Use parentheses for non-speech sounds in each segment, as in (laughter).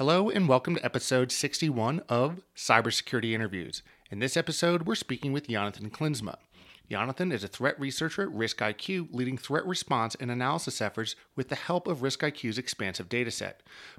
Hello, and welcome to episode 61 of Cybersecurity Interviews. In this episode, we're speaking with Jonathan Klijnsma. Jonathan is a threat researcher at RiskIQ, leading threat response and analysis efforts with the help of RiskIQ's expansive dataset.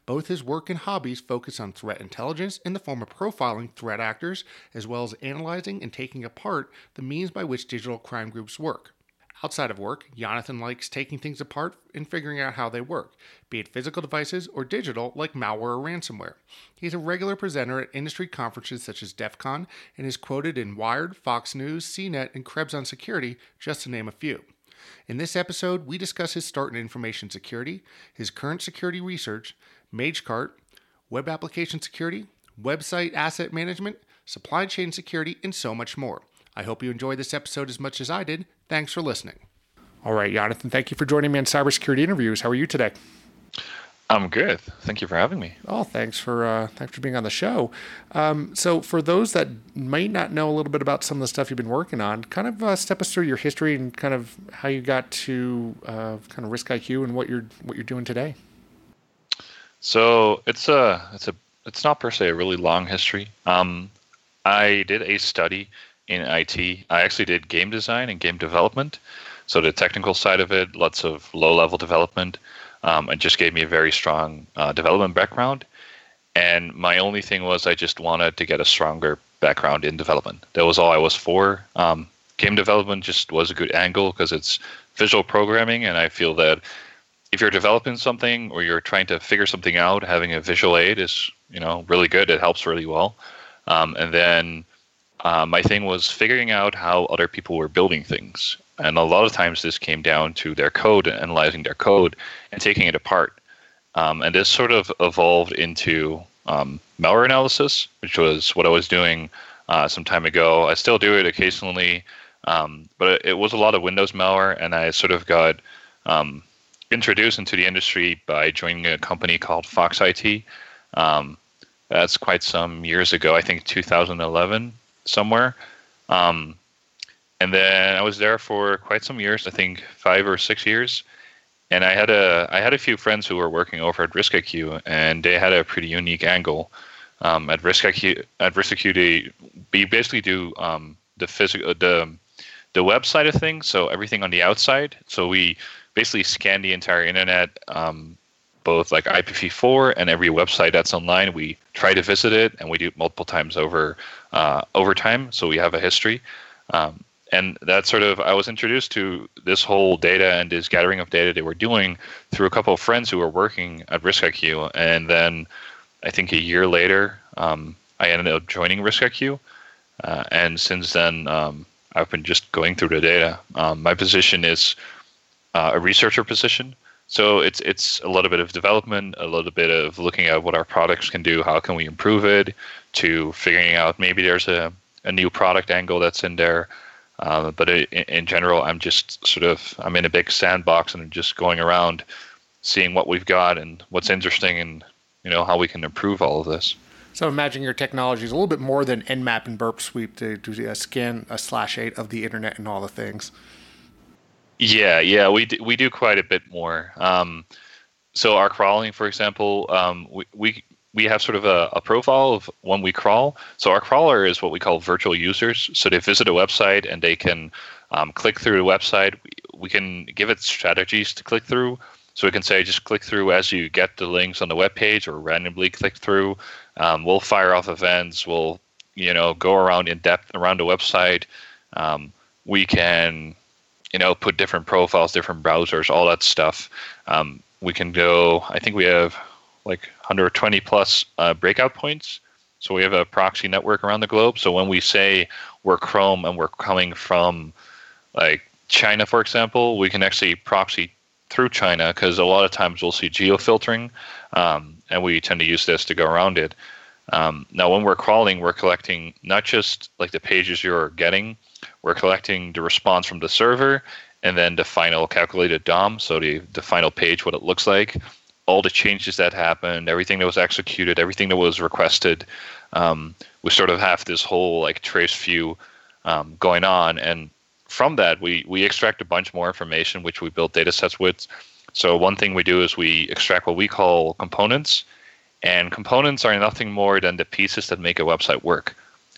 Both his work and hobbies focus on threat intelligence in the form of profiling threat actors, as well as analyzing and taking apart the means by which digital crime groups work. Outside of work, Jonathan likes taking things apart and figuring out how they work, be it physical devices or digital like malware or ransomware. He's a regular presenter at industry conferences such as DEF CON and is quoted in Wired, Fox News, CNET, and Krebs on Security, just to name a few. In this episode, we discuss his start in information security, his current security research, MageCart, web application security, website asset management, supply chain security, and so much more. I hope you enjoyed this episode as much as I did. Thanks for listening. All right, Jonathan, thank you for joining me on Cybersecurity Interviews. How are you today? I'm good. Thank you for having me. Oh, thanks for uh, thanks for being on the show. Um, so, for those that might not know a little bit about some of the stuff you've been working on, kind of uh, step us through your history and kind of how you got to uh, kind of Risk IQ and what you're what you're doing today. So it's a it's a it's not per se a really long history. Um, I did a study in IT. I actually did game design and game development. So the technical side of it, lots of low level development, um, and just gave me a very strong uh, development background. And my only thing was I just wanted to get a stronger background in development. That was all I was for. Um, game development just was a good angle because it's visual programming, and I feel that if you're developing something or you're trying to figure something out, having a visual aid is you know really good. It helps really well. Um, and then uh, my thing was figuring out how other people were building things. And a lot of times this came down to their code, analyzing their code, and taking it apart. Um, and this sort of evolved into um, malware analysis, which was what I was doing uh, some time ago. I still do it occasionally, um, but it, it, was a lot of Windows malware, and I sort of got um, introduced into the industry by joining a company called Fox IT. Um, that's quite some years ago, I think 2011 somewhere. Um, and then I was there for quite some years, I think five or six years. And I had a I had a few friends who were working over at RiskIQ, and they had a pretty unique angle. Um, at RiskIQ, at RiskIQ, they we basically do um, the physical the the website of things, so everything on the outside. So we basically scan the entire internet, um, both like IPv4 and every website that's online. We try to visit it, and we do it multiple times over uh, over time. So we have a history. Um, and that sort of I was introduced to this whole data and this gathering of data they were doing through a couple of friends who were working at RiskIQ, and then I think a year later um, I ended up joining RiskIQ, uh, and since then um, I've been just going through the data. Um, my position is uh, a researcher position, so it's it's a little bit of development, a little bit of looking at what our products can do, how can we improve it, to figuring out maybe there's a, a new product angle that's in there. Uh, but in, in general, I'm just sort of I'm in a big sandbox and I'm just going around, seeing what we've got and what's interesting and you know how we can improve all of this. So imagine your technology is a little bit more than Nmap and Burp Suite to do a scan a slash eight of the internet and all the things. Yeah, yeah, we do, we do quite a bit more. Um, so our crawling, for example, um, we, we we have sort of a, a, profile of when we crawl. So our crawler is what we call virtual users. So they visit a website and they can um, click through the website. We, we can give it strategies to click through. So we can say just click through as you get the links on the web page, or randomly click through. Um, we'll fire off events. We'll you know go around in depth around the website. Um, we can you know, put different profiles, different browsers, all that stuff. Um, we can go. I think we have like 120 plus uh, breakout points. So we have a proxy network around the globe. So when we say we're Chrome and we're coming from like China, for example, we can actually proxy through China because a lot of times we'll see geofiltering, um, and we tend to use this to go around it. Um, now, when we're crawling, we're collecting not just like the pages you're getting, we're collecting the response from the server and then the final calculated DOM, so the, the final page, what it looks like, all the changes that happened, everything that was executed, everything that was requested. Um, we sort of have this whole like trace view um, going on, and from that we we extract a bunch more information, which we build data sets with. So one thing we do is we extract what we call components, and components are nothing more than the pieces that make a website work.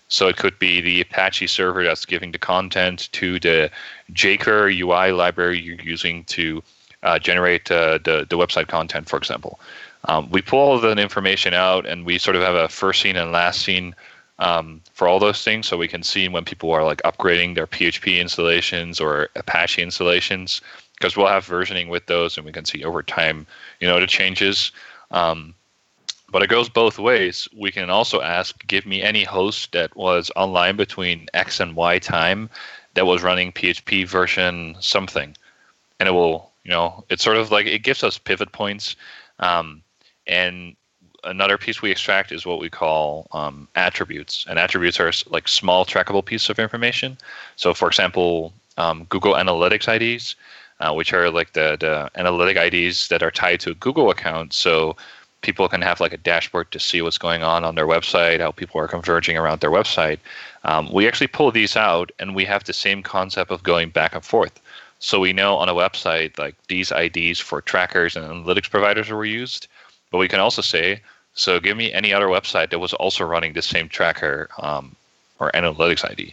So it could be the Apache server that's giving the content to the jQuery UI library you're using to uh, generate uh, the, the website content, for example. Um, we pull all that information out and we sort of have a first seen and last seen um, for all those things so we can see when people are like upgrading their PHP installations or Apache installations because we'll have versioning with those and we can see over time, you know, the changes. Um, but it goes both ways. We can also ask, give me any host that was online between X and Y time that was running PHP version something, and it will, you know, it's sort of like it gives us pivot points. Um, and another piece we extract is what we call um, attributes, and attributes are like small trackable pieces of information. So, for example, um, Google Analytics IDs, uh, which are like the the analytic IDs that are tied to a Google account. So people can have like a dashboard to see what's going on on their website, how people are converging around their website. Um, we actually pull these out, and we have the same concept of going back and forth. So we know on a website like these IDs for trackers and analytics providers were used, but we can also say, so give me any other website that was also running the same tracker um, or analytics ID.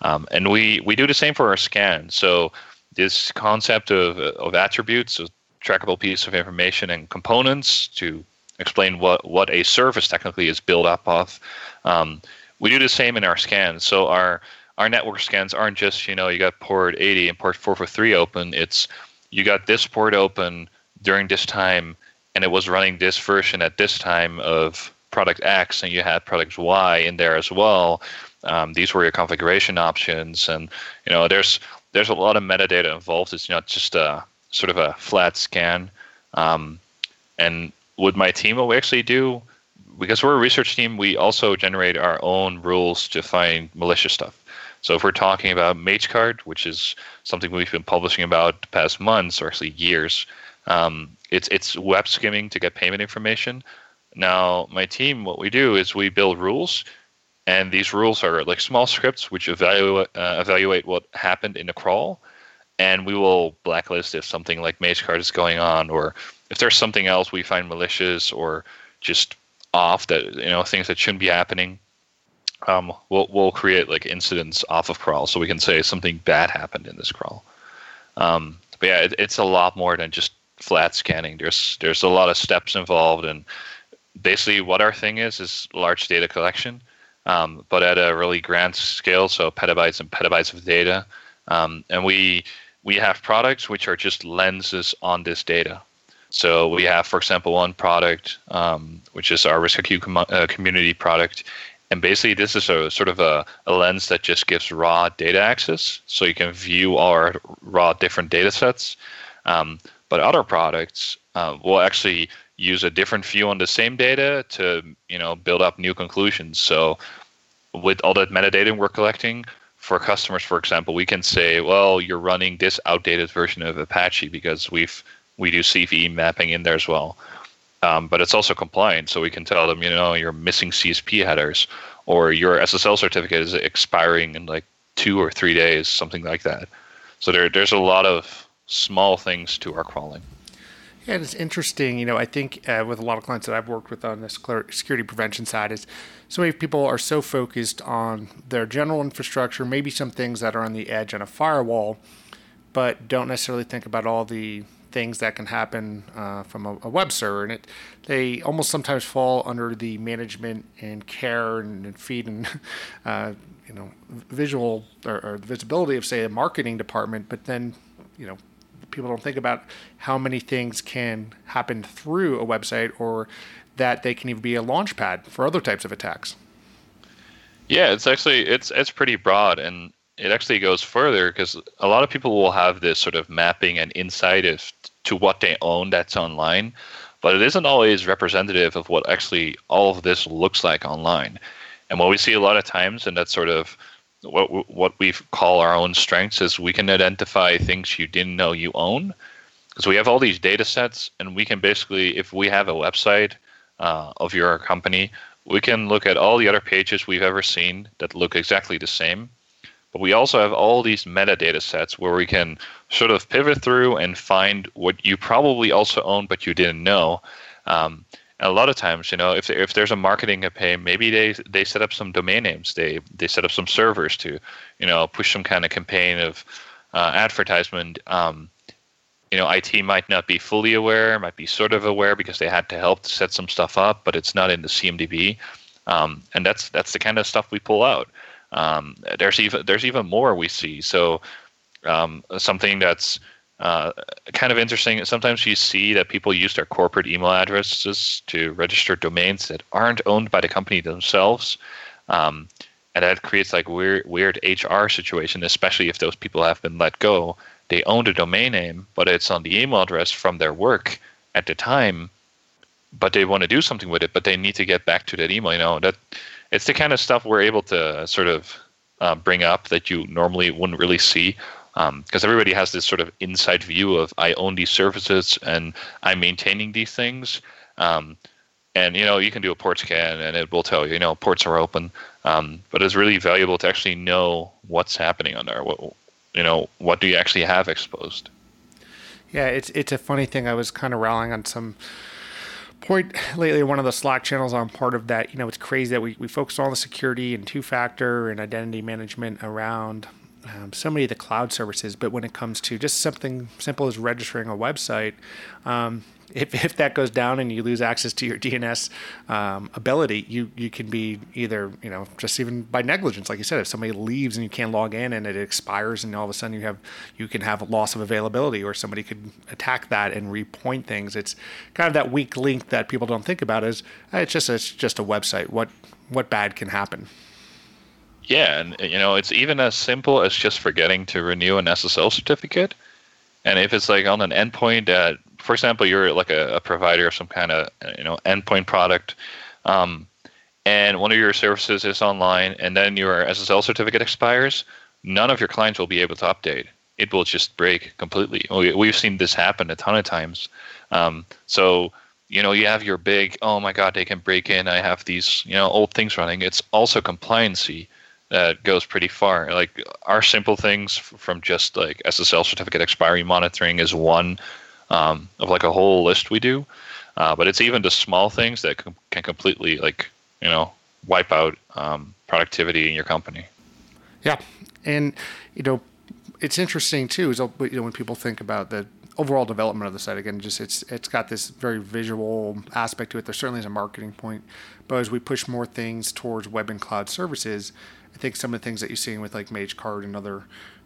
Um, and we, we do the same for our scan. So this concept of, of attributes, a trackable piece of information and components to explain what, what a service technically is built up of. Um, we do the same in our scans. So our our network scans aren't just you know you got port 80 and port 443 open. It's you got this port open during this time, and it was running this version at this time of product X, and you had product Y in there as well. Um, these were your configuration options, and you know there's there's a lot of metadata involved. It's not just a sort of a flat scan. Um, and with my team, what we actually do, because we're a research team, we also generate our own rules to find malicious stuff. So if we're talking about MageCart, which is something we've been publishing about the past months or actually years, um, it's it's web skimming to get payment information. Now, my team, what we do is we build rules, and these rules are like small scripts which evaluate uh, evaluate what happened in the crawl, and we will blacklist if something like MageCart is going on, or if there's something else we find malicious or just off that you know things that shouldn't be happening. Um, we'll we'll create like incidents off of crawl so we can say something bad happened in this crawl. Um, but yeah, it, it's a lot more than just flat scanning. There's there's a lot of steps involved, and basically what our thing is is large data collection, um, but at a really grand scale, so petabytes and petabytes of data. Um, and we we have products which are just lenses on this data. So we have, for example, one product um, which is our RiskIQ com- uh, community product, and basically this is a sort of a, a, lens that just gives raw data access, so you can view our raw different data sets. Um, but other products uh, will actually use a different view on the same data to you know build up new conclusions. So with all that metadata we're collecting, for customers, for example, we can say, well, you're running this outdated version of Apache because we've we do CVE mapping in there as well. Um, but it's also compliant, so we can tell them, you know, you're missing CSP headers, or your SSL certificate is expiring in like two or three days, something like that. So there, there's a lot of small things to our crawling. Yeah, it's interesting. You know, I think uh, with a lot of clients that I've worked with on the security prevention side is so many people are so focused on their general infrastructure, maybe some things that are on the edge on a firewall, but don't necessarily think about all the things that can happen uh, from a, a, web server. And it, they almost sometimes fall under the management and care and, and feed and (laughs) uh, you know visual or, or visibility of say a marketing department, but then you know people don't think about how many things can happen through a website or that they can even be a launch pad for other types of attacks. Yeah, it's actually it's it's pretty broad and it actually goes further because a lot of people will have this sort of mapping and insight to what they own that's online, but it isn't always representative of what actually all of this looks like online. And what we see a lot of times, and that's sort of what what we call our own strengths, is we can identify things you didn't know you own, because we have all these data sets, and we can basically, if we have a website uh, of your company, we can look at all the other pages we've ever seen that look exactly the same. But we also have all these metadata sets where we can sort of pivot through and find what you probably also own but you didn't know. Um, and a lot of times, you know, if if there's a marketing campaign, maybe they they set up some domain names, they they set up some servers to, you know, push some kind of campaign of uh, advertisement. Um, you know, IT might not be fully aware, might be sort of aware because they had to help to set some stuff up, but it's not in the CMDB. Um, and that's that's the kind of stuff we pull out. Um, there's even there's even more we see. So um, something that's uh, kind of interesting. Sometimes you see that people use their corporate email addresses to register domains that aren't owned by the company themselves, um, and that creates like weird weird HR situation, especially if those people have been let go. They own the domain name, but it's on the email address from their work at the time. But they want to do something with it, but they need to get back to that email. You know that it's the kind of stuff we're able to sort of uh, bring up that you normally wouldn't really see because um, everybody has this sort of inside view of I own these services and I'm maintaining these things. Um, and you know you can do a port scan and it will tell you you know ports are open. Um, but it's really valuable to actually know what's happening on there. What you know what do you actually have exposed? Yeah, it's it's a funny thing. I was kind of rallying on some point lately one of the slack channels i'm part of that you know it's crazy that we, we focus on the security and two factor and identity management around um, so many of the cloud services, but when it comes to just something simple as registering a website, um, if, if that goes down and you lose access to your DNS um, ability, you you can be either you know just even by negligence, like you said, if somebody leaves and you can't log in and it expires, and all of a sudden you have you can have a loss of availability, or somebody could attack that and repoint things. It's kind of that weak link that people don't think about. Is it's just it's just a website. What what bad can happen? Yeah, and you know, it's even as simple as just forgetting to renew an SSL certificate. And if it's like on an endpoint that, for example, you're like a, a provider of some kind of you know endpoint product, um, and one of your services is online, and then your SSL certificate expires, none of your clients will be able to update. It will just break completely. We, have seen this happen a ton of times. Um, so you know you have your big oh my god they can break in i have these you know old things running it's also compliancy that goes pretty far. Like our simple things from just like SSL certificate expiry monitoring is one um, of like a whole list we do. Uh, but it's even the small things that can, can completely like you know wipe out um, productivity in your company. Yeah, and you know it's interesting too. Is you know when people think about the overall development of the site again, just it's it's got this very visual aspect to it. There certainly is a marketing point, but as we push more things towards web and cloud services, I think some of the things that you're seeing with like MageCart and other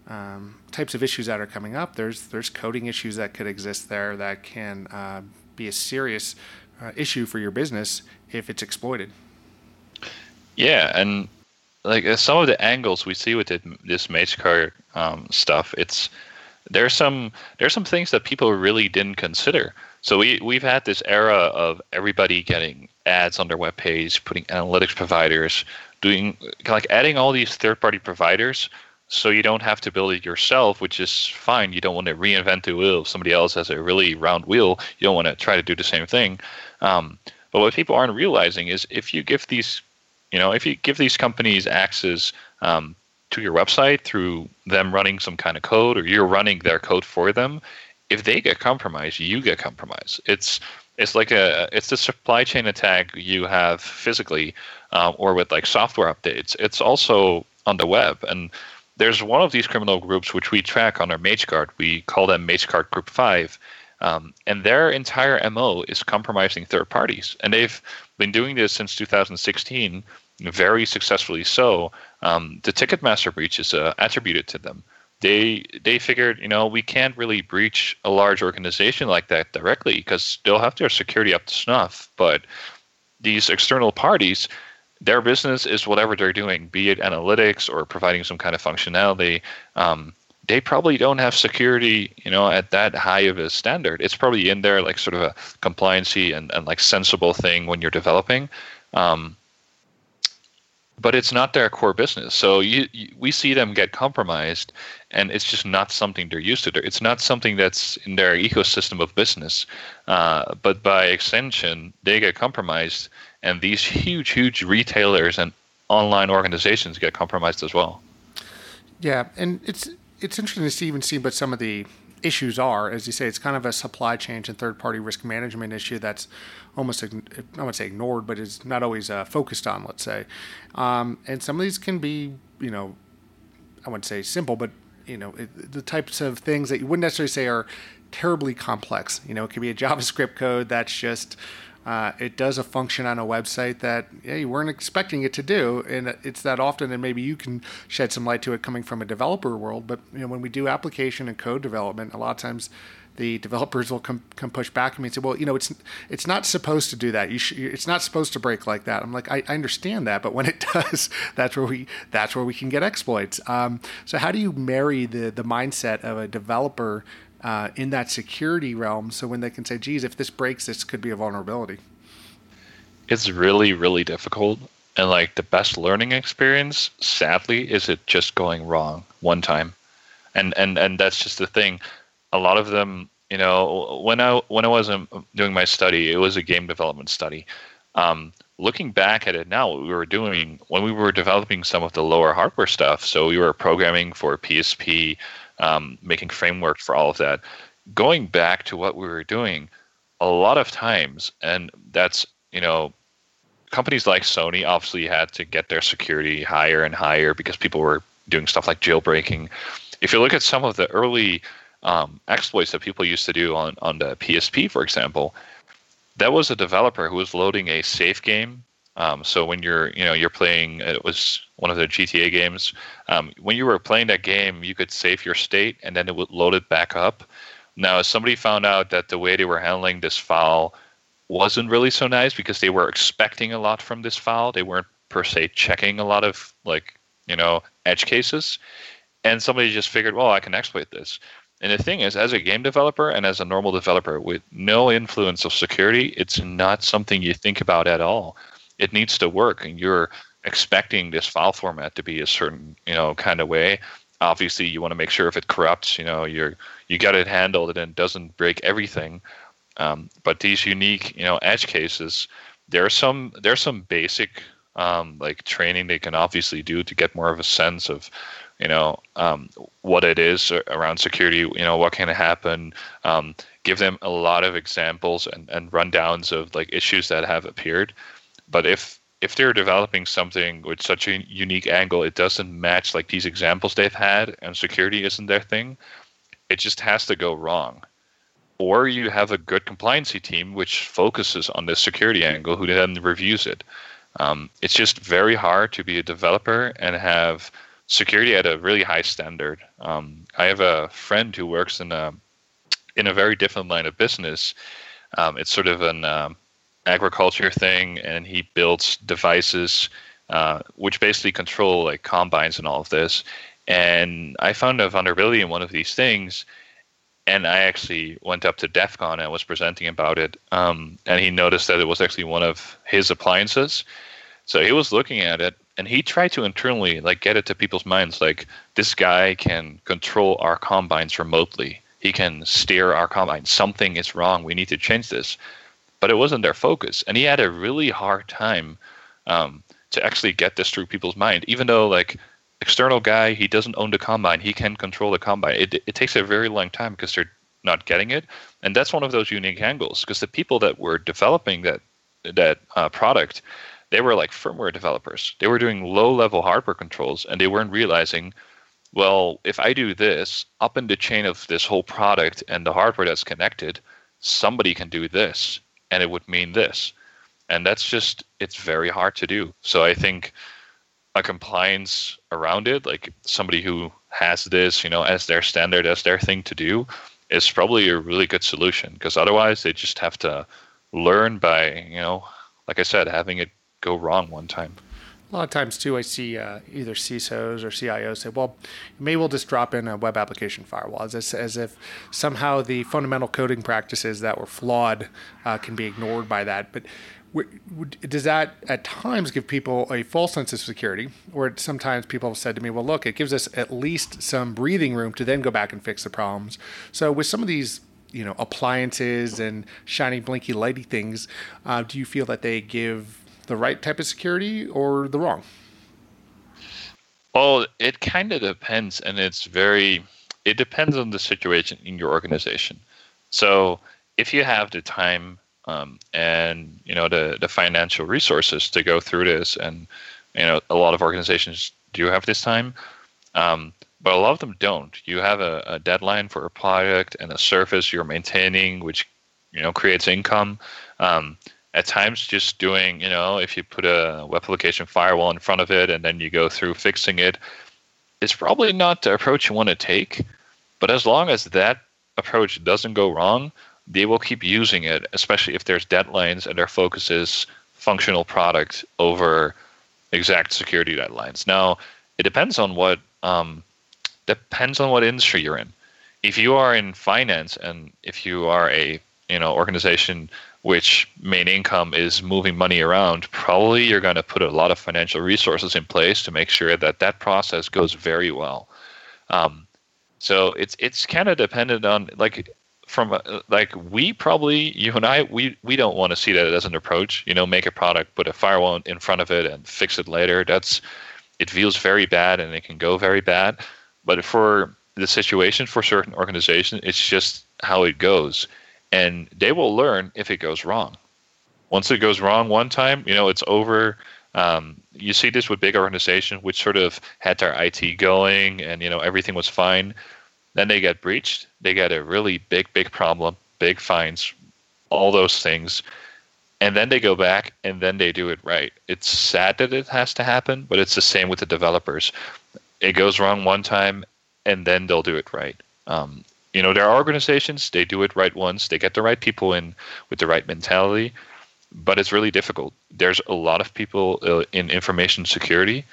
um, types of issues that are coming up, there's there's coding issues that could exist there that can uh, be a serious uh, issue for your business if it's exploited. Yeah, and like some of the angles we see with it, this MageCart um, stuff, it's there's some there's some things that people really didn't consider. So we we've had this era of everybody getting ads on their web page, putting analytics providers, doing like adding all these third party providers so you don't have to build it yourself, which is fine. You don't want to reinvent the wheel. If somebody else has a really round wheel, you don't want to try to do the same thing. Um, but what people aren't realizing is if you give these, you know, if you give these companies access um, to your website through them running some kind of code or you're running their code for them, if they get compromised, you get compromised. It's it's like a it's the supply chain attack you have physically um, or with like software updates. It's also on the web. And there's one of these criminal groups which we track on our MageCart. We call them MageCart Group 5. Um, and their entire MO is compromising third parties. And they've been doing this since 2016, very successfully so. Um, the Ticketmaster breach is uh, attributed to them. They they figured, you know, we can't really breach a large organization like that directly because they'll have their security up to snuff. But these external parties, their business is whatever they're doing, be it analytics or providing some kind of functionality. Um, they probably don't have security, you know, at that high of a standard. It's probably in there like sort of a compliancy and, and like sensible thing when you're developing. Um, but it's not their core business. So you, you, we see them get compromised, and it's just not something they're used to. It's not something that's in their ecosystem of business. Uh, but by extension, they get compromised, and these (laughs) huge, huge retailers and online organizations get compromised as well. Yeah, and it's it's interesting to see even see but some of the issues are. As you say, it's kind of a supply chain and third party risk management issue that's almost, I would say ignored, but is not always uh, focused on, let's say. Um, and some of these can be, you know, I wouldn't say simple, but, you know, it, the types of things that you wouldn't necessarily say are terribly complex. You know, it could be a (laughs) JavaScript code that's just, uh, it does a function on a website that yeah, you weren't expecting it to do, and it's that often. And maybe you can shed some light to it coming from a developer world. But you know, when we do application and code development, a lot of times the developers will come, come push back at me and say, well, you know, it's it's not supposed to do that. You sh- it's not supposed to break like that. I'm like, I, I, understand that, but when it (laughs) does, that's where we that's where we can get exploits. Um, so how do you marry the the mindset of a developer uh, in that security realm. So when they can say, geez, if this breaks, this could be a vulnerability. It's really, really difficult. And like the best learning experience, sadly, is it just going wrong one time. And and and that's just the thing. A lot of them, you know, when I when I was doing my study, it was a game development study. Um, looking back at it now, what we were doing when we were developing some of the lower hardware stuff, so we were programming for PSP, um, making frameworks for all of that. Going back to what we were doing, a lot of times, and that's you know, companies like Sony obviously had to get their security higher and higher because people were doing stuff like jailbreaking. If you look at some of the early um, exploits that people used to do on on the PSP, for example, that was a developer who was loading a safe game um, so when you're, you know, you're playing, it was one of the GTA games. Um, when you were playing that game, you could save your state and then it would load it back up. Now, somebody found out that the way they were handling this file wasn't really so nice because they were expecting a lot from this file. They weren't per se checking a lot of like, you know, edge cases. And somebody just figured, well, I can exploit this. And the thing is, as a game developer and as a normal developer with no influence of security, it's not something you think about at all it needs to work and you're expecting this file format to be a certain you know kind of way. Obviously you want to make sure if it corrupts you know you're you got it handled and it doesn't break everything. Um, but these unique you know edge cases there's some there's some basic um, like training they can obviously do to get more of a sense of you know um, what it is around security you know what can happen. Um, give them a lot of examples and, and rundowns of like issues that have appeared but if if they're developing something with such a unique angle, it doesn't match like these examples they've had, and security isn't their thing, it just has to go wrong. Or you have a good compliancy team which focuses on the security angle, who then reviews it. Um, it's just very hard to be a developer and have security at a really high standard. Um, I have a friend who works in a in a very different line of business. Um, it's sort of an um, agriculture thing, and he builds devices uh, which basically control like combines and all of this. And I found a vulnerability in one of these things, and I actually went up to DEF CON and was presenting about it. Um, and he noticed that it was actually one of his appliances. So he was looking at it, and he tried to internally like get it to people's minds, like this guy can control our combines remotely. He can steer our combine. Something is wrong. We need to change this but it wasn't their focus. And he had a really hard time um, to actually get this through people's mind, even though like external guy, he doesn't own the combine, he can control the combine. It it takes a very long time because they're not getting it, and that's one of those unique angles because the people that were developing that that uh, product, they were like firmware developers. They were doing low level hardware controls, and they weren't realizing. Well, if I do this up in the chain of this whole product and the hardware that's connected, somebody can do this and it would mean this. And that's just, it's very hard to do. So I think a compliance around it, like somebody who has this, you know, as their standard, as their thing to do, is probably a really good solution because otherwise they just have to learn by, you know, like I said, having it go wrong one time. A lot of times too, I see uh, either CISOs or CIOs say, "Well, maybe we'll just drop in a web application firewall," as as if somehow the fundamental coding practices that were flawed uh, can be ignored by that. But does that at times give people a false sense of security? Or sometimes people have said to me, "Well, look, it gives us at least some breathing room to then go back and fix the problems." So with some of these you know appliances and shiny blinky lighty things uh, do you feel that they give the right type of security or the wrong? Well, it kind of depends, and it's very. It depends on the situation in your organization. So, if you have the time um, and you know the the financial resources to go through this, and you know a lot of organizations do have this time, um, but a lot of them don't. You have a, a deadline for a product and a service you're maintaining, which you know creates income. Um, at times just doing, you know, if you put a web application firewall in front of it and then you go through fixing it, it's probably not the approach you want to take. But as long as that approach doesn't go wrong, they will keep using it, especially if there's deadlines and their focus is functional product over exact security deadlines. Now, it depends on what um, depends on what industry you're in. If you are in finance and if you are a you know organization which main income is moving money around, probably you're going to put a lot of financial resources in place to make sure that that process goes very well. Um, so it's it's kind of dependent on like from like we probably you and I we we don't want to see that as an approach. You know, make a product, put a firewall in front of it, and fix it later. That's it feels very bad and it can go very bad. But for the situation for certain organizations, it's just how it goes and they will learn if it goes wrong. Once it goes wrong one time, you know it's over. Um, you see this with big organizations which sort of had their IT going and you know everything was fine. Then they get breached. They get a really big, big problem, big fines, all those things. And then they go back and then they do it right. It's sad that it has to happen, but it's the same with the developers. It goes wrong one time and then they'll do it right. Um, you know, there are organizations, they do it right once, they get the right people in with the right mentality, but it's really difficult. There's a lot of people uh, in information security,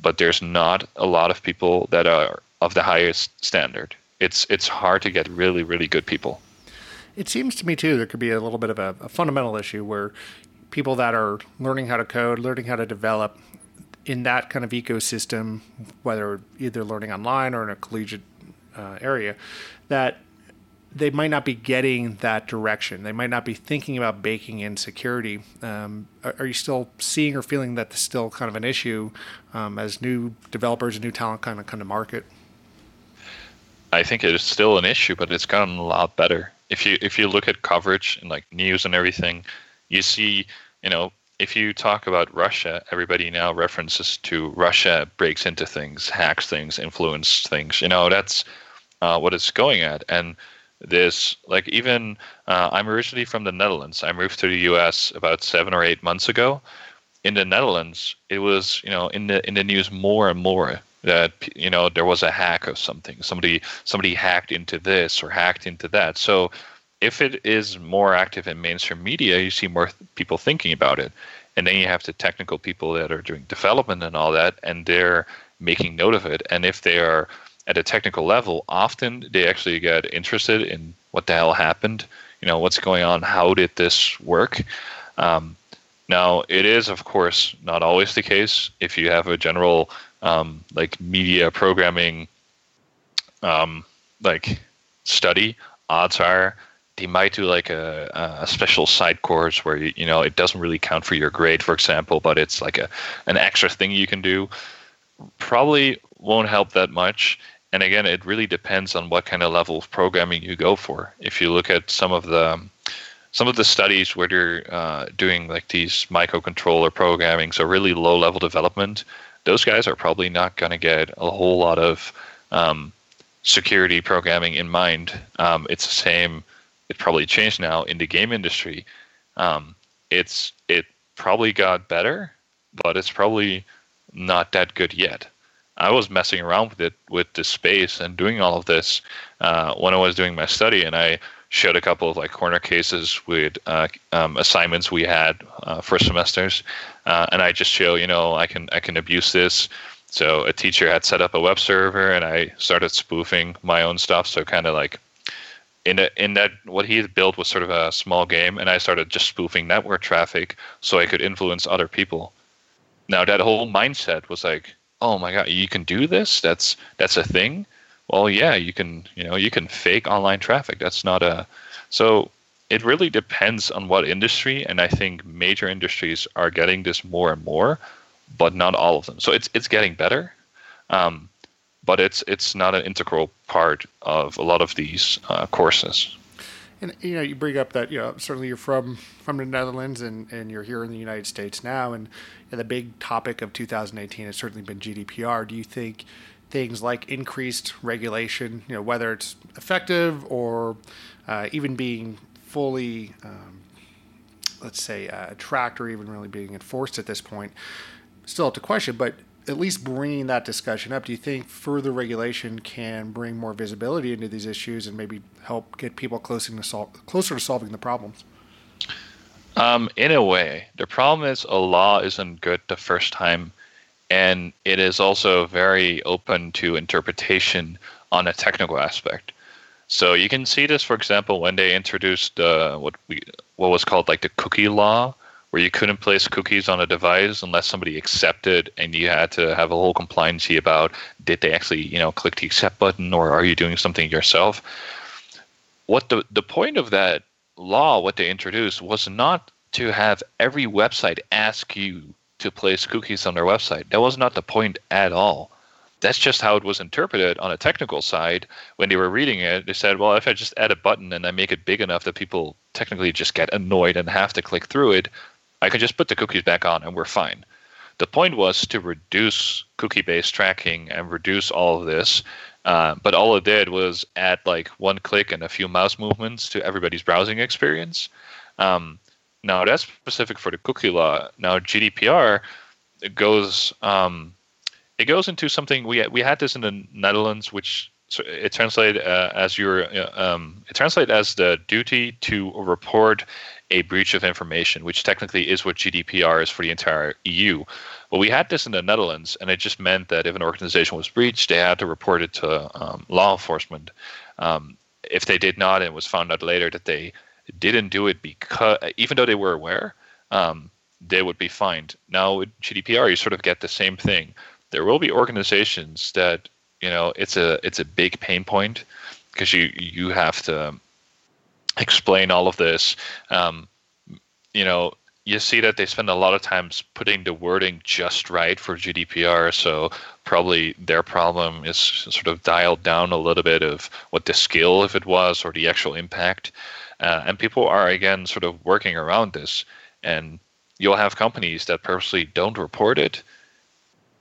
but there's not a lot of people that are of the highest standard. It's it's hard to get really really good people. It seems to me too there could be a little bit of a, a fundamental issue where people that are learning how to code, learning how to develop in that kind of ecosystem, whether either learning online or in a collegiate uh, area, that they might not be getting that direction. They might not be thinking about baking in security. Um, are, are, you still seeing or feeling that that's still kind of an issue um, as new developers and new talent kind of come to market? I think it is still an issue, but it's gotten a lot better. If you if you look at coverage and like news and everything, you see, you know, if you talk about Russia, everybody now references to Russia breaks into things, hacks things, influence things. You know, that's uh, what it's going at. And this, like, even uh, I'm originally from the Netherlands. I moved to the U.S. about seven or eight months ago. In the Netherlands, it was, you know, in the in the news more and more that you know there was a hack of something. Somebody somebody hacked into this or hacked into that. So if it is more active in mainstream media, you see more th- people thinking about it. And then you have the technical people that are doing development and all that, and they're making note of it. And if they are at a technical level, often they actually get interested in what the hell happened. You know, what's going on? How did this work? Um, now, it is, of course, not always the case. If you have a general, um, like, media programming, um, like, study, odds are they might do like a, a special side course where you, you know it doesn't really count for your grade, for example, but it's like a an extra thing you can do. Probably won't help that much and again, it really depends on what kind of level of programming you go for. If you look at some of the some of the studies where they're uh, doing like these microcontroller programming, so really low level development, those guys are probably not going to get a whole lot of um, security programming in mind. Um, it's the same. It probably changed now in the game industry. Um, it's it probably got better, but it's probably not that good yet. I was messing around with it with the space and doing all of this uh, when I was doing my study, and I showed a couple of like corner cases with uh, um, assignments we had uh, for semesters, uh, and I just show you know I can I can abuse this. So a teacher had set up a web server, and I started spoofing my own stuff. So kind of like in a, in that what he had built was sort of a small game, and I started just spoofing network traffic so I could influence other people. Now that whole mindset was like, oh my god, you can do this? That's that's a thing. Well, yeah, you can. You know, you can fake online traffic. That's not a. So it really depends on what industry, and I think major industries are getting this more and more, but not all of them. So it's it's getting better. Um, but it's it's not an integral part of a lot of these uh, courses. And you know, you bring up that you know certainly you're from from the Netherlands and, and you're here in the United States now, and, and the big topic of 2018 has certainly been GDPR. Do you think things like increased regulation, you know, whether it's effective or uh, even being fully, um, let's say, uh, tracked or even really being enforced at this point, still up to question. But at least bringing that discussion up, do you think further regulation can bring more visibility into these issues and maybe help get people closer to, sol- closer to solving the problems? Um, in a way, the problem is a law isn't good the first time, and it is also very open to interpretation on a technical aspect. So you can see this, for example, when they introduced uh, what we what was called like the cookie law, where you couldn't place cookies on a device unless somebody accepted and you had to have a whole compliancy about did they actually you know click the accept button or are you doing something yourself? What the the point of that law what they introduced was not to have every website ask you to place cookies on their website. That was not the point at all. That's just how it was interpreted on a technical side. When they were reading it they said well if i just add a button and i make it big enough that people technically just get annoyed and have to click through it I can just put the cookies back on and we're fine. The point was to reduce cookie based tracking and reduce all of this. Uh, but all it did was add like one click and a few mouse movements to everybody's browsing experience. Um, now that's specific for the cookie law. Now GDPR goes um, it goes into something we we had this in the Netherlands, which it translated uh, as your uh, um, it translated as the duty to report a breach of information, which technically is what GDPR is for the entire EU. But we had this in the Netherlands, and it just meant that if an organization was breached, they had to report it to um, law enforcement. Um, if they did not, and it was found out later that they didn't do it because, even though they were aware, um, they would be fined. Now with GDPR, you sort of get the same thing. There will be organizations that you know it's a it's a big pain point because you you have to explain all of this. Um, you know, you see that they spend a lot of times putting the wording just right for GDPR. So probably their problem is sort of dialed down a little bit of what the skill, if it was, or the actual impact. Uh, and people are again sort of working around this. And you'll have companies that purposely don't report it.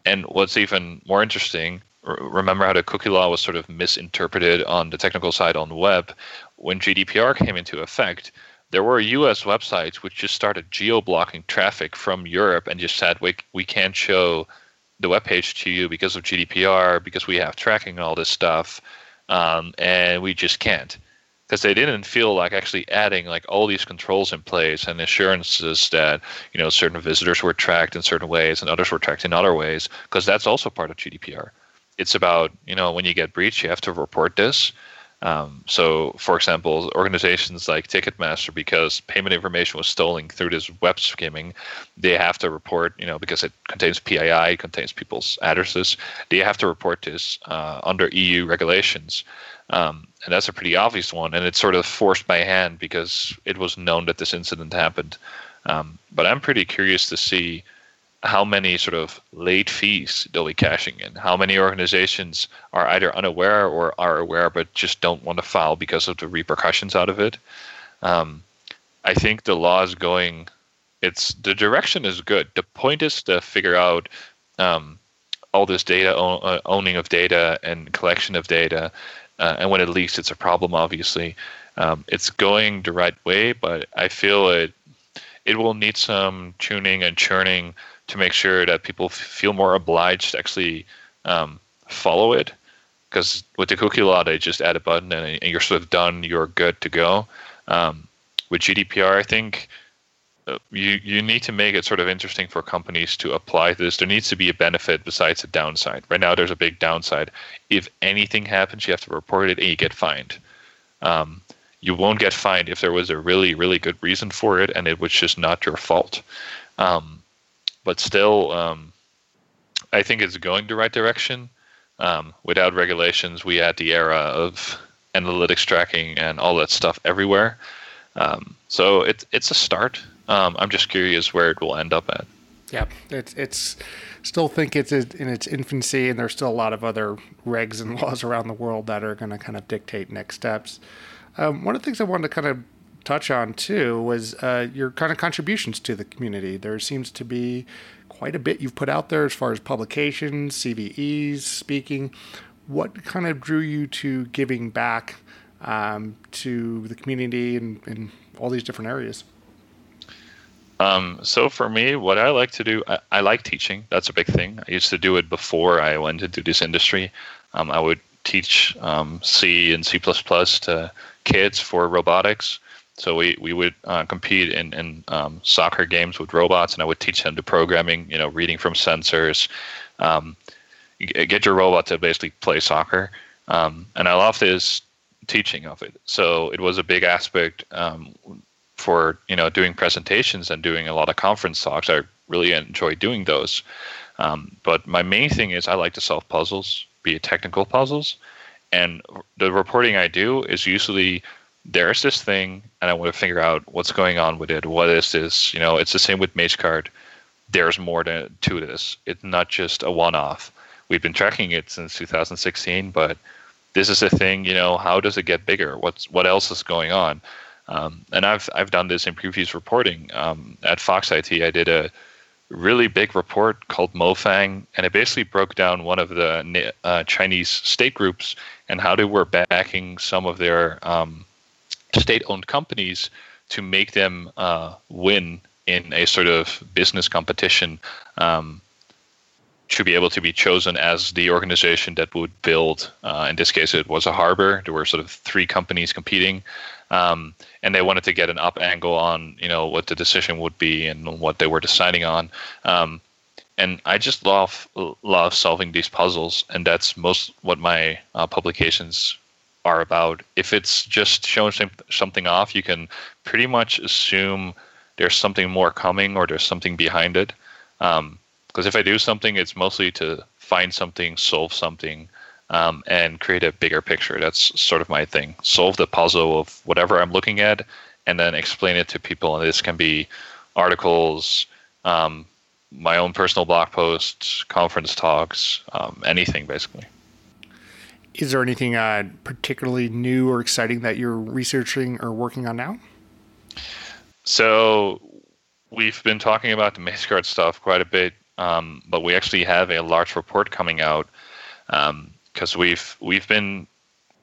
And what's even more interesting, remember how the cookie law was sort of misinterpreted on the technical side on the web when GDPR came into effect, there were US websites which just started geo blocking traffic from Europe and just said, we, we can't show the web page to you because of GDPR, because we have tracking and all this stuff, um, and we just can't. Because they didn't feel like actually adding like all these controls in place and assurances that you know certain visitors were tracked in certain ways and others were tracked in other ways, because that's also part of GDPR. It's about you know when you get breached, you have to report this, um, so, for example, organizations like Ticketmaster, because payment information was stolen through this web skimming, they have to report, you know, because it contains PII, it contains people's addresses, they have to report this uh, under EU regulations. Um, and that's a pretty obvious one. And it's sort of forced by hand because it was known that this incident happened. Um, but I'm pretty curious to see how many sort of late fees they'll be cashing in. How many organizations are either unaware or are aware but just don't want to file because of the repercussions out of it. Um, I think the law is going. It's the direction is good. The point is to figure out um, all this data uh, owning of data and collection of data, uh, and when it leaks, it's a problem. Obviously, um, it's going the right way, but I feel it it will need some tuning and churning to make sure that people feel more obliged to actually um, follow it. because with the cookie law, they just add a button and, and, you're sort of done. You're good to go. Um, with GDPR, I think uh, you you need to make it sort of interesting for companies to apply this. There needs to be a benefit besides a downside. Right now, there's a big downside. If anything happens, you have to report it and you get fined. Um, you won't get fined if there was a really really good reason for it and it was just not your fault. Um, but still, um, I think it's going the right direction. Um, without regulations, we had the era of analytics tracking and all that stuff everywhere. Um, so it's it's a start. Um, I'm just curious where it will end up at. Yeah, it's it's still think it's in its infancy, and there's still a lot of other regs and (laughs) laws around the world that are going to kind of dictate next steps. Um, one of the things I wanted to kind of touch on too was uh, your kind of contributions to the community. There seems to be quite a bit you've put out there as far as publications, CVEs, speaking. What kind of drew you to giving back um, to the community and, and all these different areas? Um, so for me, what I like to do, I, I, like teaching. That's a big thing. I used to do it before I went into this industry. Um, I would teach um, C and C++ to kids for robotics. So we, we would uh, compete in, in um, soccer games with robots, and I would teach them the programming, you know, reading from sensors, um, get your robot to basically play soccer. Um, and I love this teaching of it. So it was a big aspect um, for you know doing presentations and doing a lot of conference talks. I really enjoy doing those. Um, but my main thing is I like to solve puzzles, be it technical puzzles, and the reporting I do is usually there's this thing and I want to figure out what's going on with it. What is this? You know, it's the same with MageCart. There's more to, to this. It's not just a one off. We've been tracking it since 2016, but this is a thing, you know, how does it get bigger? What's what else is going on? Um, and I've I've done this in previous reporting. Um, at Fox IT, I did a really big report called Mofang, and it basically broke down one of the uh, Chinese state groups and how they were backing some of their um, state-owned companies to make them uh, win in a sort of business competition. Um, to be able to be chosen as the organization that would build. Uh, in this case, it was a harbor. There were sort of three companies competing, um, and they wanted to get an up angle on you know what the decision would be and what they were deciding on. Um, and I just love love solving these puzzles, and that's most what my uh, publications are about. If it's just showing something off, you can pretty much assume there's something more coming or there's something behind it. Um, because if I do something, it's mostly to find something, solve something, um, and create a bigger picture. That's sort of my thing. Solve the puzzle of whatever I'm looking at, and then explain it to people. And this can be articles, um, my own personal blog posts, conference talks, um, anything basically. Is there anything uh, particularly new or exciting that you're researching or working on now? So we've been talking about the MageCart stuff quite a bit um, but we actually have a large report coming out because um, we've we've been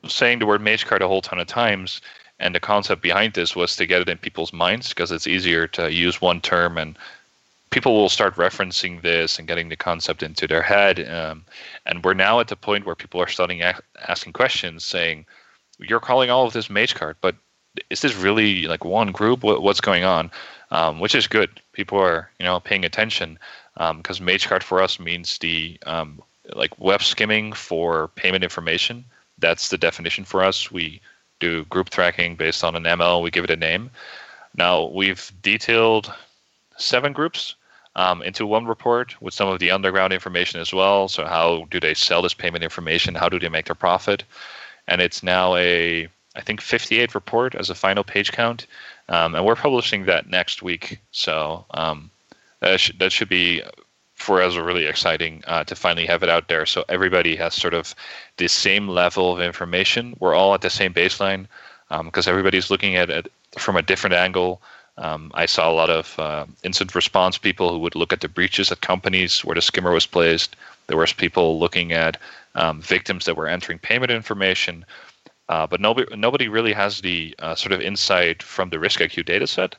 saying the word MageCart a whole ton of times, and the concept behind this was to get it in people's minds because it's easier to use one term and people will start referencing this and getting the concept into their head. Um, and we're now at the point where people are starting a- asking questions, saying, "You're calling all of this MageCart, but is this really like one group? What, what's going on?" Um, which is good. People are you know paying attention because um, MageCart for us means the um, like web skimming for payment information. That's the definition for us. We do group tracking based on an MO. We give it a name. Now we've detailed seven groups um, into one report with some of the underground information as well. So how do they sell this payment information? How do they make their profit? And it's now a I think 58 report as a final page count, um, and we're publishing that next week. So um, that should, that should be for us really exciting uh, to finally have it out there. So everybody has sort of the same level of information. We're all at the same baseline because um, everybody's looking at it from a different angle. Um, I saw a lot of uh, incident response people who would look at the breaches at companies where the skimmer was placed. There was people looking at um, victims that were entering payment information. Uh, but nobody, nobody really has the uh, sort of insight from the RiskIQ dataset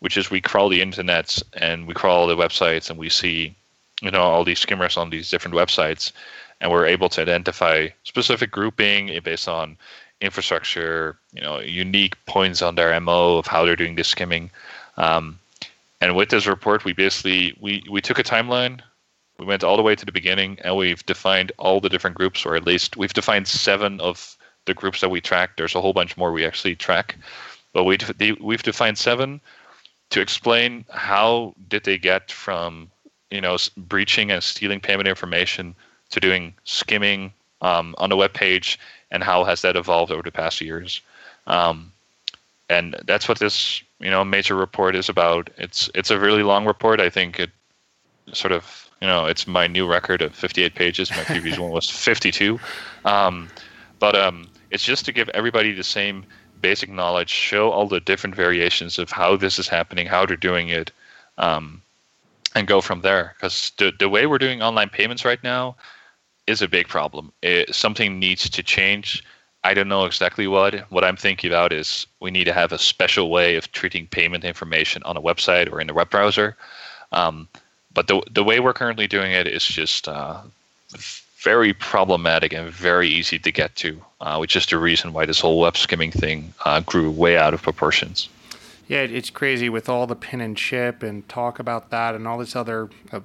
which is we crawl the internet and we crawl the websites and we see you know all these skimmers on these different websites and we're able to identify specific grouping based on infrastructure, you know, unique points on their MO of how they're doing this skimming. Um, and with this report, we basically we, we took a timeline, we went all the way to the beginning, and we've defined all the different groups, or at least we've defined seven of the groups that we track. There's a whole bunch more we actually track, but we we've defined seven to explain how did they get from you know breaching and stealing payment information to doing skimming um, on the web page and how has that evolved over the past years. Um, and that's what this you know major report is about. It's it's a really long report. I think it sort of you know it's my new record of 58 pages. My previous one was (laughs) 52 um, but um, it's just to give everybody the same basic knowledge show all the different variations of how this is happening how they're doing it um, and go from there. Because the, the way we're doing online payments right now is a big problem. It, something needs to change. I don't know exactly what. What I'm thinking about is we need to have a special way of treating payment information on a website or in a web browser. Um, but the the way we're currently doing it is just uh, very problematic and very easy to get to, uh, which is the reason why this whole web skimming thing uh, grew way out of proportions. Yeah, it's crazy with all the pin and chip and talk about that and all this other uh,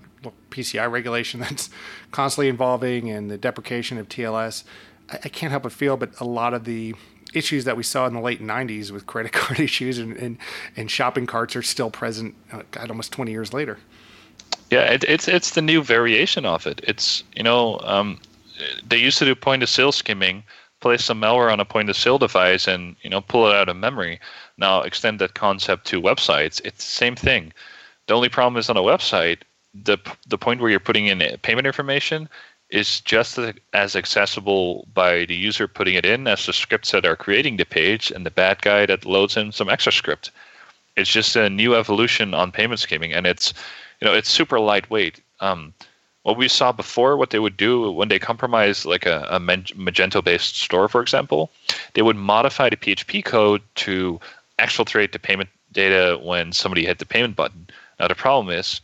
PCI regulation (laughs) that's constantly evolving and the deprecation of TLS. I, I, can't help but feel, but a lot of the issues that we saw in the late 90s with credit (laughs) card issues and, and, and shopping carts are still present, uh, God, almost 20 years later. Yeah, it, it's it's the new variation of it. It's you know um, they used to do point of sale skimming, place some malware on a point of sale device, and you know pull it out of memory. Now extend that concept to websites. It's the same thing. The only problem is on a website, the the point where you're putting in payment information is just as accessible by the user putting it in as the scripts that are creating the page and the bad guy that loads in some extra script. It's just a new evolution on payment skimming, and it's you know it's super lightweight. Um, what we saw before, what they would do when they compromise like a, a Magento-based store, for example, they would modify the PHP code to exfiltrate the payment data when somebody hit the payment button. Now the problem is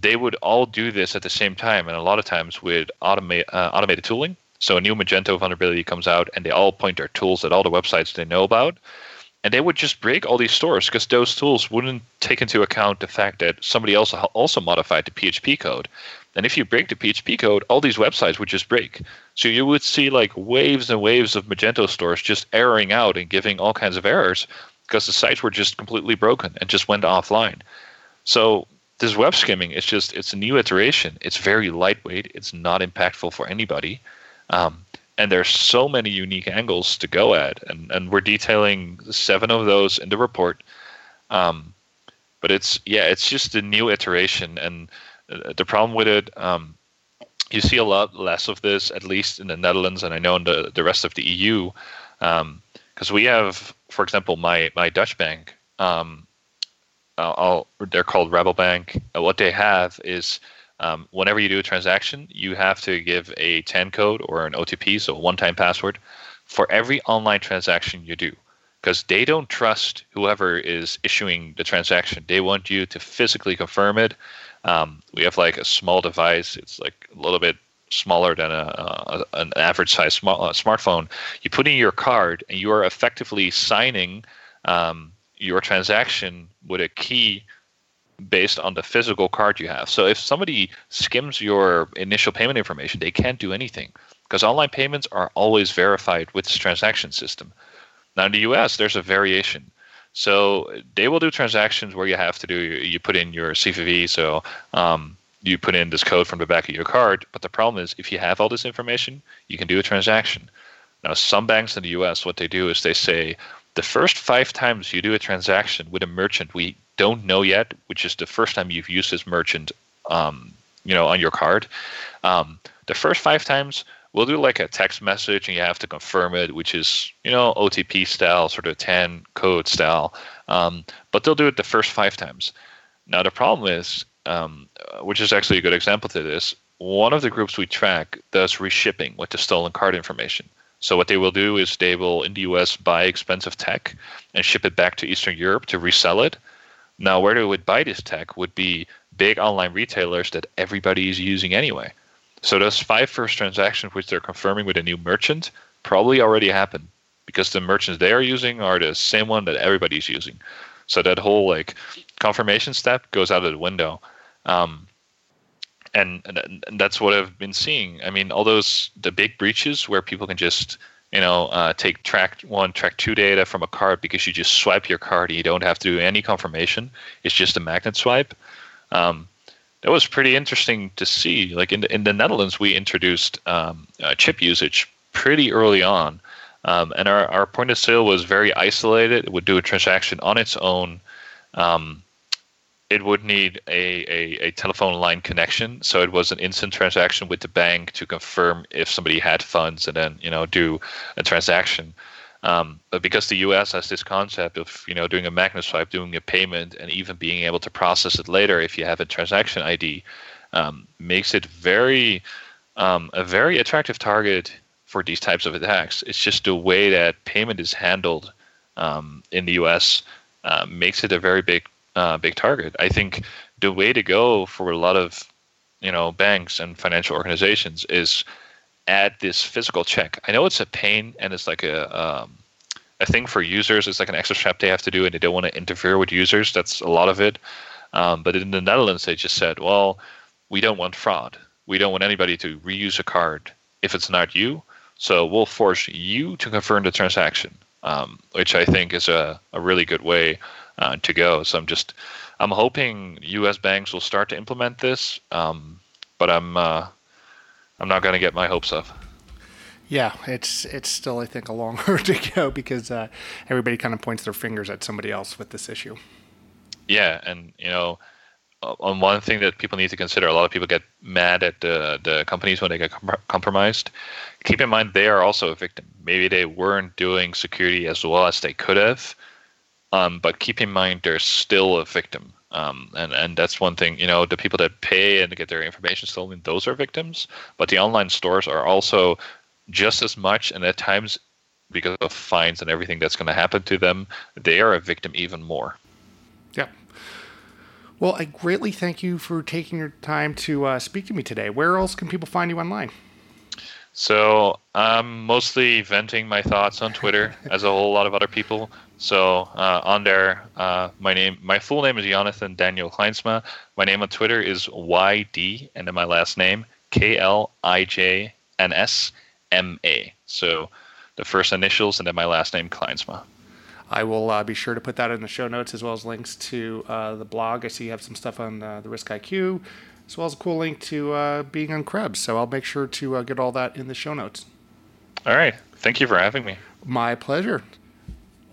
they would all do this at the same time, and a lot of times with automate uh, automated tooling. So a new Magento vulnerability comes out, and they all point their tools at all the websites they know about, and they would just break all these stores because those tools wouldn't take into account the fact that somebody else also modified the PHP code. And if you break the PHP code, all these websites would just break. So you would see like waves and waves of Magento stores just erroring out and giving all kinds of errors because the sites were just completely broken and just went offline. So this web skimming is just it's a new iteration. It's very lightweight. It's not impactful for anybody. Um, and there's so many unique angles to go at, and, and we're detailing seven of those in the report. Um, but it's yeah, it's just a new iteration, and uh, the problem with it, um, you see a lot less of this, at least in the Netherlands, and I know in the the rest of the EU, because um, we have for example, my my Dutch bank, um, They're called Rabobank. Uh, what they have is um, whenever you do a transaction, you have to give a TAN code or an OTP, so a one-time password, for every online transaction you do, because they don't trust whoever is issuing the transaction. They want you to physically confirm it. Um, we have like a small device. It's like a little bit smaller than a, a an average size sm- uh, smartphone, you put in your card and you are effectively signing um, your transaction with a key based on the physical card you have. So if somebody skims your initial payment information, they can't do anything because online payments are always verified with this transaction system. Now in the US, there's a variation. So they will do transactions where you have to do you put in your CVV. So um, you put in this code from the back of your card. But the problem is, if you have all this information, you can do a transaction. Now, some banks in the US, what they do is they say the first five times you do a transaction with a merchant we don't know yet, which is the first time you've used this merchant, um, you know, on your card. Um, the first five times we'll do like a text message and you have to confirm it, which is you know OTP style, sort of TAN code style. Um, but they'll do it the first five times. Now the problem is um, which is actually a good example to this. One of the groups we track does reshipping with the stolen card information. So what they will do is they will in the US buy expensive tech and ship it back to Eastern Europe to resell it. Now where they would buy this tech would be big online retailers that everybody is using anyway. So those five first transactions, which they're confirming with a new merchant, probably already happened because the merchants they are using are the same one that everybody's using. So that whole like confirmation step goes out of the window. Um, and, and that's what I've been seeing. I mean, all those the big breaches where people can just you know uh, take track one, track two data from a card because you just swipe your card and you don't have to do any confirmation. It's just a magnet swipe. Um, that was pretty interesting to see. Like in the, in the Netherlands, we introduced um, uh, chip usage pretty early on, um, and our, our point of sale was very isolated. It would do a transaction on its own. Um, it would need a, a, a, telephone line connection. So it was an instant transaction with the bank to confirm if somebody had funds and then, you know, do a transaction. Um, but because the US has this concept of, you know, doing a magnet swipe, doing a payment, and even being able to process it later if you have a transaction ID, um, makes it very um, a very attractive target for these types of attacks. It's just the way that payment is handled um, in the US uh, makes it a very big uh, big target. I think the way to go for a lot of you know banks and financial organizations is add this physical check. I know it's a pain and it's like a um, a thing for users. It's like an extra step they have to do, and they don't want to interfere with users. That's a lot of it. Um, but in the Netherlands, they just said, well, we don't want fraud. We don't want anybody to reuse a card if it's not you. So we'll force you to confirm the transaction, um, which I think is a, a really good way uh, to go. So I'm just I'm hoping U.S. banks will start to implement this, um, but I'm uh, I'm not going to get my hopes up. Yeah, it's it's still I think a long (laughs) road to go because uh, everybody kind of points their fingers at somebody else with this issue. Yeah, and you know, on one thing that people need to consider, a lot of people get mad at the the companies when they get compromised. Keep in mind they are also a victim. Maybe they weren't doing security as well as they could have, um, but keep in mind they're still a victim. Um, and and that's one thing. You know, the people that pay and get their information stolen, those are victims. But the online stores are also just as much, and at times, because of fines and everything that's going to happen to them, they are a victim even more. Yeah. Well, I greatly thank you for taking your time to uh, speak to me today. Where else can people find you online? So I'm mostly venting my thoughts on Twitter, as a whole lot of other people. So uh, on there, uh, my name, my full name is Yonathan Daniel Klijnsma. My name on Twitter is YD, and then my last name K L I J N S M A. So the first initials and then my last name Klijnsma. I will uh, be sure to put that in the show notes as well as links to uh, the blog. I see you have some stuff on uh, the RiskIQ as well as a cool link to uh, being on Krebs. So I'll make sure to uh, get all that in the show notes. All right. Thank you for having me. My pleasure.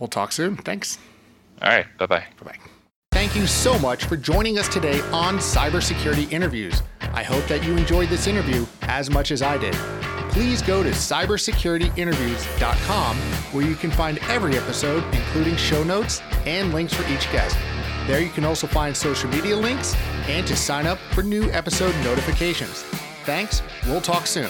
We'll talk soon. Thanks. All right. Bye bye. Bye bye. Thank you so much for joining us today on Cybersecurity Interviews. I hope that you enjoyed this interview as much as I did. Please go to cybersecurityinterviews.com where you can find every episode, including show notes and links for each guest. There you can also find social media links and to sign up for new episode notifications. Thanks. We'll talk soon.